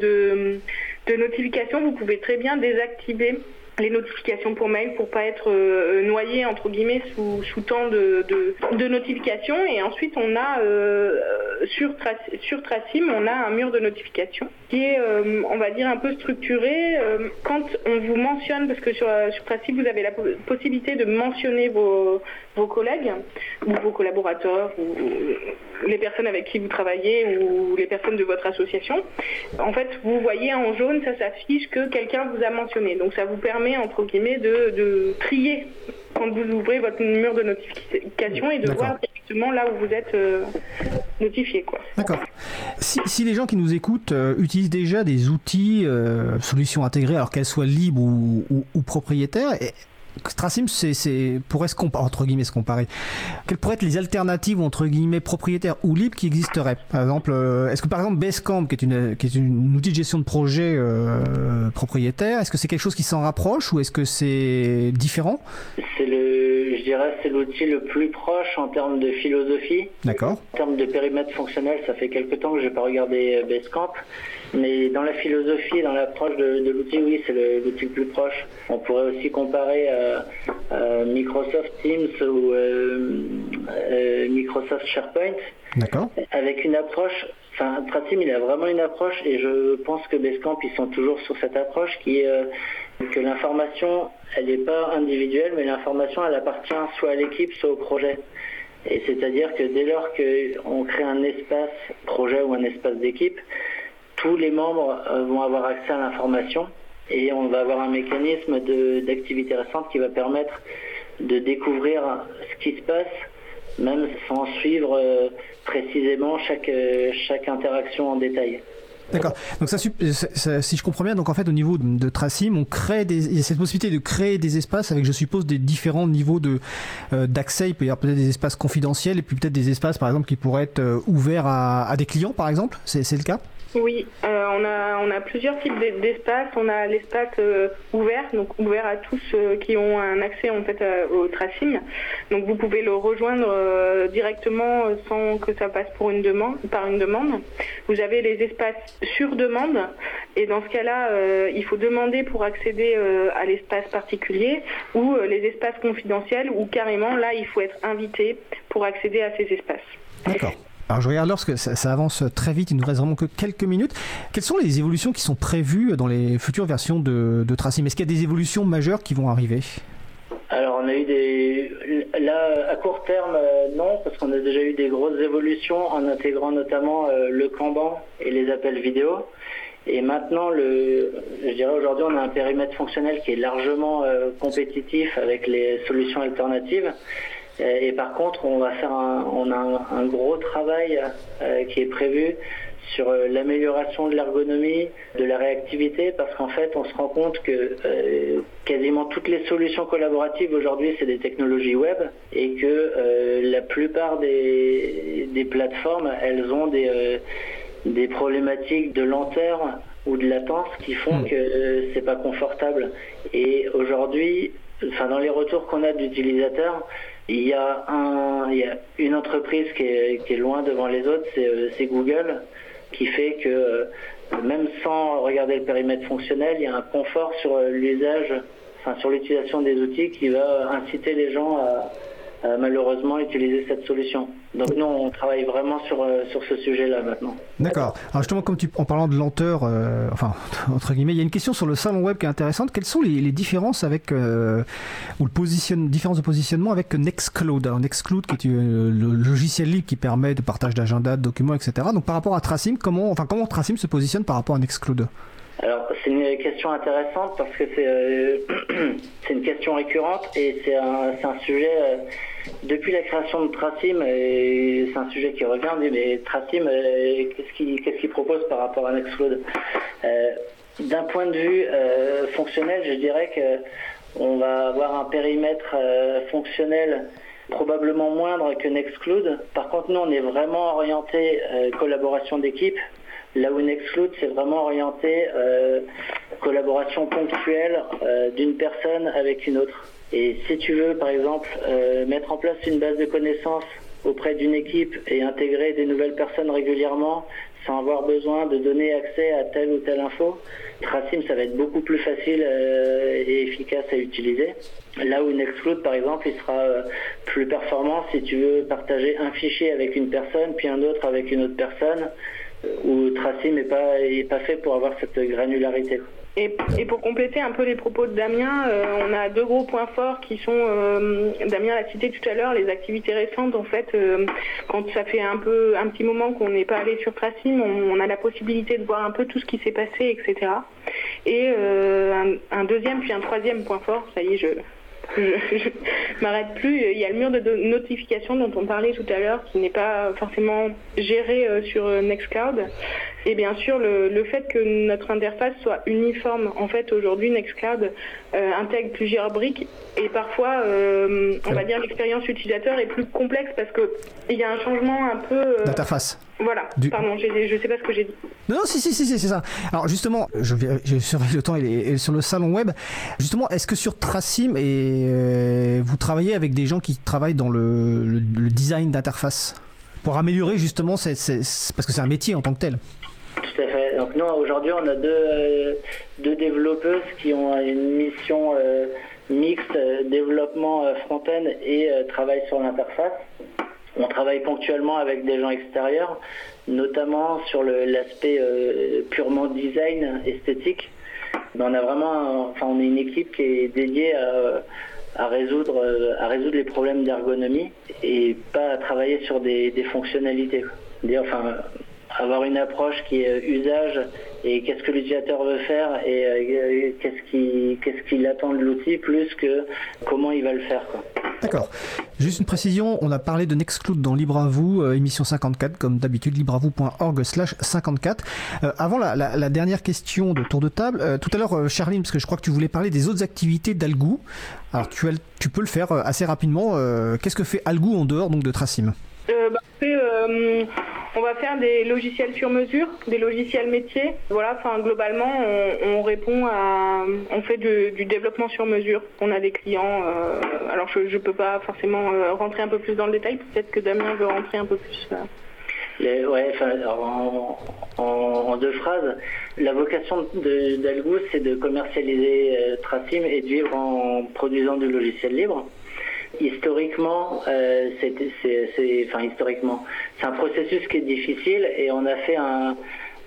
de notifications, vous pouvez très bien désactiver les notifications pour mail pour pas être euh, noyé entre guillemets sous, sous tant de, de, notifications et ensuite on a euh, sur, Tracim on a un mur de notifications qui est euh, on va dire un peu structuré. Quand on vous mentionne parce que sur, sur Tracim vous avez la possibilité de mentionner vos, vos collègues ou vos collaborateurs ou les personnes avec qui vous travaillez ou les personnes de votre association en fait vous voyez en jaune ça s'affiche que quelqu'un vous a mentionné. Donc ça vous permet entre guillemets, de, trier quand vous ouvrez votre mur de notification et de voir directement là où vous êtes euh, notifié. D'accord. Si, les gens qui nous écoutent euh, utilisent déjà des outils, euh, solutions intégrées, alors qu'elles soient libres ou, ou propriétaires, Tracim, c'est pourrait se comparer entre guillemets se comparer. Quelles pourraient être les alternatives entre guillemets propriétaires ou libres qui existeraient? Par exemple, euh, est-ce que par exemple Basecamp, qui est une qui est une outil de gestion de projet euh, propriétaire, est-ce que c'est quelque chose qui s'en rapproche ou est-ce que c'est différent? C'est le, je dirais, c'est l'outil le plus proche en termes de philosophie. D'accord. En termes de périmètre fonctionnel, ça fait quelque temps que je n'ai pas regardé euh, Basecamp. Mais dans la philosophie, dans l'approche de, l'outil, oui, c'est l'outil le, plus proche. On pourrait aussi comparer euh, euh, Microsoft Teams ou euh, Microsoft SharePoint. D'accord. Avec une approche, enfin, Tracim, il a vraiment une approche et je pense que Basecamp, ils sont toujours sur cette approche qui est que l'information, elle n'est pas individuelle, mais l'information, elle appartient soit à l'équipe, soit au projet. Et c'est-à-dire que dès lors qu'on crée un espace projet ou un espace d'équipe, tous les membres euh, vont avoir accès à l'information et on va avoir un mécanisme d'activité récente qui va permettre de découvrir ce qui se passe, même sans suivre euh, précisément chaque, euh, chaque interaction en détail. D'accord. Donc ça, si je comprends bien, donc en fait au niveau de, Tracim, on crée des, il y a cette possibilité de créer des espaces avec, je suppose, des différents niveaux de d'accès. Il peut y avoir peut-être des espaces confidentiels et puis peut-être des espaces, par exemple, qui pourraient être ouverts à, à des clients, par exemple. C'est le cas? Oui, euh, on, a, plusieurs types d'espaces. On a l'espace euh, ouvert, donc ouvert à tous euh, qui ont un accès en fait au tracing. Donc vous pouvez le rejoindre directement sans que ça passe pour une demande, par une demande. Vous avez les espaces sur demande et dans ce cas-là, il faut demander pour accéder à l'espace particulier ou les espaces confidentiels où carrément là il faut être invité pour accéder à ces espaces. D'accord. Alors je regarde lorsque ça, avance très vite, il nous reste vraiment que quelques minutes. Quelles sont les évolutions qui sont prévues dans les futures versions de, de Tracim? Est-ce qu'il y a des évolutions majeures qui vont arriver? Alors on a eu des... Là, à court terme, euh, non, parce qu'on a déjà eu des grosses évolutions en intégrant notamment euh, le Kanban et les appels vidéo. Et maintenant, le, je dirais aujourd'hui, on a un périmètre fonctionnel qui est largement euh, compétitif avec les solutions alternatives. Et par contre, on va faire un, on a un, gros travail euh, qui est prévu sur euh, l'amélioration de l'ergonomie, de la réactivité, parce qu'en fait, on se rend compte que euh, quasiment toutes les solutions collaboratives aujourd'hui, c'est des technologies web, et que la plupart des, des, plateformes, elles ont des, des problématiques de lenteur ou de latence qui font hmm. que c'est pas confortable. Et aujourd'hui, enfin dans les retours qu'on a d'utilisateurs, il y, a un, il y a une entreprise qui est, qui est loin devant les autres, c'est euh, Google, qui fait que euh, même sans regarder le périmètre fonctionnel, il y a un confort sur euh, l'usage, enfin sur l'utilisation des outils qui va inciter les gens à, malheureusement utiliser cette solution. Donc nous, on travaille vraiment sur, euh, sur ce sujet-là maintenant. D'accord. Alors justement, comme tu, en parlant de lenteur, euh, enfin, entre guillemets, il y a une question sur le salon web qui est intéressante. Quelles sont les, différences avec, euh, ou le position, différences de positionnement avec Nextcloud? Alors Nextcloud, qui est le logiciel libre qui permet de partage d'agenda, de documents, etc. Donc par rapport à Tracim, comment, enfin, comment Tracim se positionne par rapport à Nextcloud? Alors c'est une question intéressante parce que c'est euh, une question récurrente et c'est un, un, sujet euh, depuis la création de Tracim c'est un sujet qui revient. Mais Tracim, euh, qu'est-ce qu'il qu'est-ce qu'il propose par rapport à Nextcloud? D'un point de vue fonctionnel, je dirais que on va avoir un périmètre fonctionnel probablement moindre que Nextcloud. Par contre, nous, on est vraiment orienté collaboration d'équipe. Là où Nextcloud, c'est vraiment orienté euh, collaboration ponctuelle euh, d'une personne avec une autre. Et si tu veux, par exemple, euh, mettre en place une base de connaissances auprès d'une équipe et intégrer des nouvelles personnes régulièrement sans avoir besoin de donner accès à telle ou telle info, Tracim, ça va être beaucoup plus facile et efficace à utiliser. Là où Nextcloud, par exemple, il sera plus performant si tu veux partager un fichier avec une personne, puis un autre avec une autre personne où Tracim n'est pas, pas fait pour avoir cette granularité. Et, pour compléter un peu les propos de Damien, euh, on a deux gros points forts qui sont, euh, Damien l'a cité tout à l'heure, les activités récentes. En fait, euh, quand ça fait un peu un petit moment qu'on n'est pas allé sur Tracim, on, a la possibilité de voir un peu tout ce qui s'est passé, etc. Et un, deuxième puis un troisième point fort, ça y est, je, je, m'arrête plus. Il y a le mur de notification dont on parlait tout à l'heure qui n'est pas forcément géré euh, sur euh, Nextcloud. Et bien sûr, le, fait que notre interface soit uniforme. En fait, aujourd'hui, Nextcloud euh, intègre plusieurs briques et parfois, on va dire, l'expérience utilisateur est plus complexe parce qu'il y a un changement un peu... D'interface. Voilà, pardon, je ne sais pas ce que j'ai dit. Non, non, si, si, si, c'est ça. Alors justement, je, je surveille le temps et, sur le salon web. Justement, est-ce que sur Tracim, et, euh, vous travaillez avec des gens qui travaillent dans le, design d'interface pour améliorer justement, parce que c'est un métier en tant que tel? Tout à fait. Donc nous, aujourd'hui, on a deux, euh, deux, développeuses qui ont une mission euh, mixte, développement front-end et travail sur l'interface. On travaille ponctuellement avec des gens extérieurs, notamment sur l'aspect euh, purement design, esthétique. Mais on a vraiment, enfin, on est une équipe qui est dédiée à, résoudre, à résoudre les problèmes d'ergonomie et pas à travailler sur des, fonctionnalités. Enfin, avoir une approche qui est usage et qu'est-ce que l'utilisateur veut faire et euh, qu'est-ce qu'il attend de l'outil plus que comment il va le faire. D'accord. Juste une précision, on a parlé de Nextcloud dans Libre à vous, euh, émission 54, comme d'habitude, libreavou.org slash 54. Euh, avant la, dernière question de tour de table, tout à l'heure, Charline, parce que je crois que tu voulais parler des autres activités d'Algou. Alors tu, tu peux le faire assez rapidement. Qu'est-ce que fait Algou en dehors donc de Tracim? Bah, on va faire des logiciels sur mesure, des logiciels métiers. Voilà, enfin globalement, on, répond à, on fait du, développement sur mesure. On a des clients. Euh, alors je ne peux pas forcément euh, rentrer un peu plus dans le détail. Peut-être que Damien veut rentrer un peu plus. Euh. ouais, en, deux phrases, la vocation d'Algo, c'est de commercialiser Tracim et de vivre en produisant du logiciel libre. Historiquement, euh, c'est, historiquement, c'est un processus qui est difficile et on a fait un,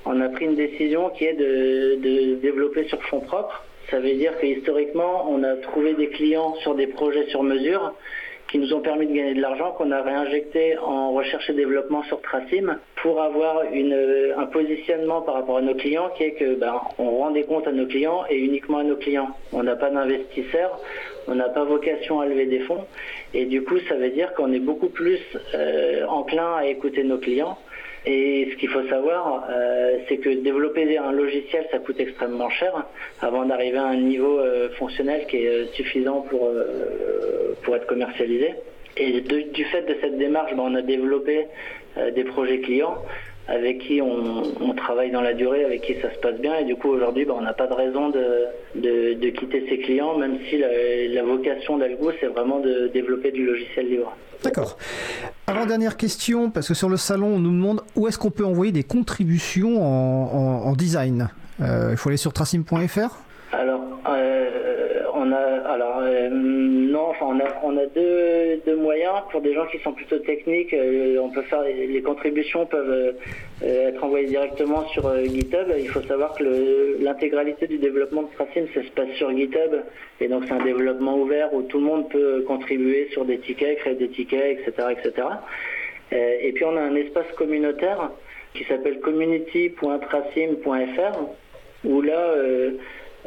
on a pris une décision qui est de, de développer sur fonds propres. Ça veut dire que historiquement, on a trouvé des clients sur des projets sur mesure qui nous ont permis de gagner de l'argent qu'on a réinjecté en recherche et développement sur Tracim pour avoir une, un positionnement par rapport à nos clients qui est que ben, on rend des comptes à nos clients et uniquement à nos clients. On n'a pas d'investisseurs, on n'a pas vocation à lever des fonds. Et du coup ça veut dire qu'on est beaucoup plus euh, enclin à écouter nos clients. Et ce qu'il faut savoir, euh, c'est que développer un logiciel, ça coûte extrêmement cher avant d'arriver à un niveau euh, fonctionnel qui est suffisant pour, pour être commercialisé. Et du fait de cette démarche, ben, on a développé des projets clients avec qui on, travaille dans la durée, avec qui ça se passe bien. Et du coup, aujourd'hui, ben, on n'a pas de raison de, de, quitter ses clients, même si la, vocation d'Algo, c'est vraiment de développer du logiciel libre. D'accord. Avant-dernière question, parce que sur le salon, on nous demande où est-ce qu'on peut envoyer des contributions en, design. Euh, il faut aller sur tracim.fr Alors, euh, a, alors euh, non, enfin, on a, deux, moyens pour des gens qui sont plutôt techniques. faire les contributions peuvent être envoyées directement sur GitHub. Il faut savoir que l'intégralité du développement de Tracim, ça se passe sur GitHub, et donc c'est un développement ouvert où tout le monde peut contribuer sur des tickets, créer des tickets, etc., etc. Et puis on a un espace communautaire qui s'appelle community.tracim.fr où là,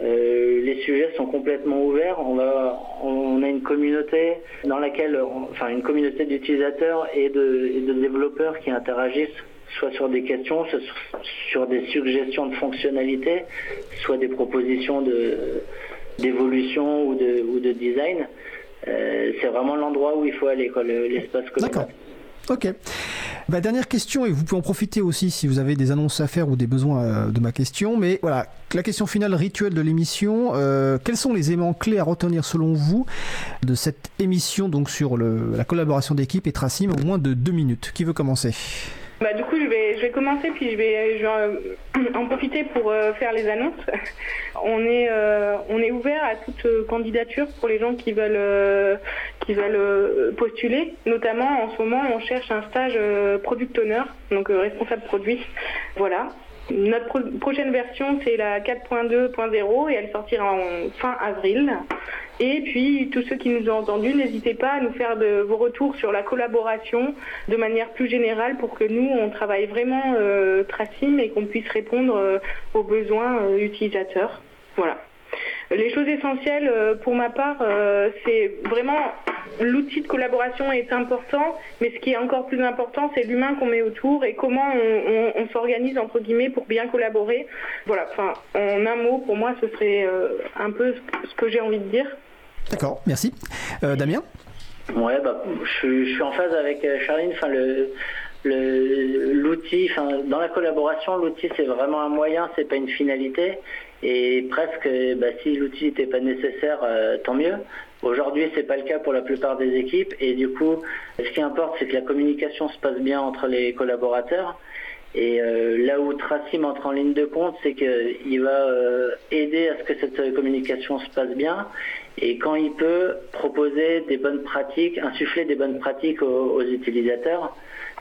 les sujets sont complètement ouverts. On, a une communauté dans laquelle, enfin une communauté d'utilisateurs et de, développeurs qui interagissent soit sur des questions, soit sur des suggestions de fonctionnalités, soit des propositions d'évolution ou de, design. Euh, c'est vraiment l'endroit où il faut aller, l'espace D'accord. Ok. Bah, dernière question, et vous pouvez en profiter aussi si vous avez des annonces à faire ou des besoins euh, de ma question. Mais voilà, la question finale rituelle de l'émission. Euh, quels sont les éléments clés à retenir selon vous de cette émission donc sur le, la collaboration d'équipe et Tracim au moins de deux minutes? Qui veut commencer? Bah, du coup, je vais, commencer, puis je vais, euh, en profiter pour euh, faire les annonces. On est, euh, on est ouvert à toute candidature pour les gens qui veulent, qui veulent postuler. Notamment, en ce moment, on cherche un stage product owner, donc responsable produit. Voilà. Notre prochaine version, c'est la 4.2.0 et elle sortira en fin avril. Et puis, tous ceux qui nous ont entendus, n'hésitez pas à nous faire vos retours sur la collaboration de manière plus générale pour que nous, on travaille vraiment euh, Tracim et qu'on puisse répondre euh, aux besoins euh, utilisateurs. Voilà. Les choses essentielles euh, pour ma part, c'est vraiment l'outil de collaboration est important, mais ce qui est encore plus important, c'est l'humain qu'on met autour et comment on, s'organise entre guillemets pour bien collaborer. Voilà, enfin, en un mot, pour moi, ce serait un peu ce que j'ai envie de dire. D'accord, merci. Damien? Ouais, bah, je, suis en phase avec Charline. Enfin, l'outil, dans la collaboration, l'outil c'est vraiment un moyen, c'est pas une finalité. Et presque, bah, si l'outil n'était pas nécessaire, euh, tant mieux. Aujourd'hui, c'est pas le cas pour la plupart des équipes. Et du coup, ce qui importe, c'est que la communication se passe bien entre les collaborateurs. Et euh, là où Tracim entre en ligne de compte, c'est qu'il va euh, aider à ce que cette communication se passe bien. Et quand il peut, proposer des bonnes pratiques, insuffler des bonnes pratiques aux utilisateurs.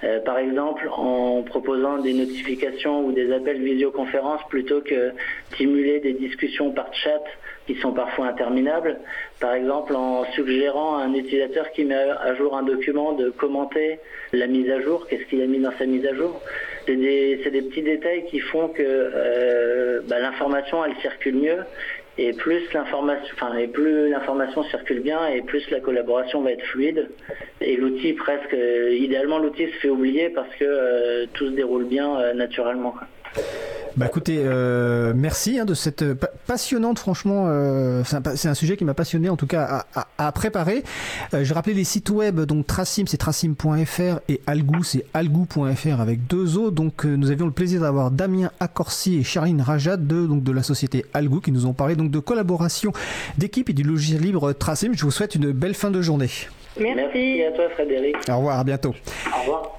Euh, par exemple, en proposant des notifications ou des appels visioconférence plutôt que stimuler des discussions par chat qui sont parfois interminables. Par exemple, en suggérant à un utilisateur qui met à jour un document de commenter la mise à jour, qu'est-ce qu'il a mis dans sa mise à jour. C'est des, petits détails qui font que euh, bah, l'information, elle circule mieux et plus l'information, circule bien, et plus la collaboration va être fluide. Et l'outil presque, euh, idéalement, l'outil se fait oublier parce que euh, tout se déroule bien euh, naturellement. Bah écoutez, euh, merci hein, de cette passionnante, franchement, euh, c'est un, sujet qui m'a passionné en tout cas à, à, préparer. Euh, je rappelais les sites web, donc Tracim c'est tracim.fr et Algou c'est algou.fr avec deux O. Donc euh, nous avions le plaisir d'avoir Damien Accorsi et Charline Rajat de, donc, de la société Algou qui nous ont parlé donc de collaboration d'équipe et du logiciel libre Tracim. Je vous souhaite une belle fin de journée. Merci. Merci à toi Frédéric. Au revoir, à bientôt. Au revoir.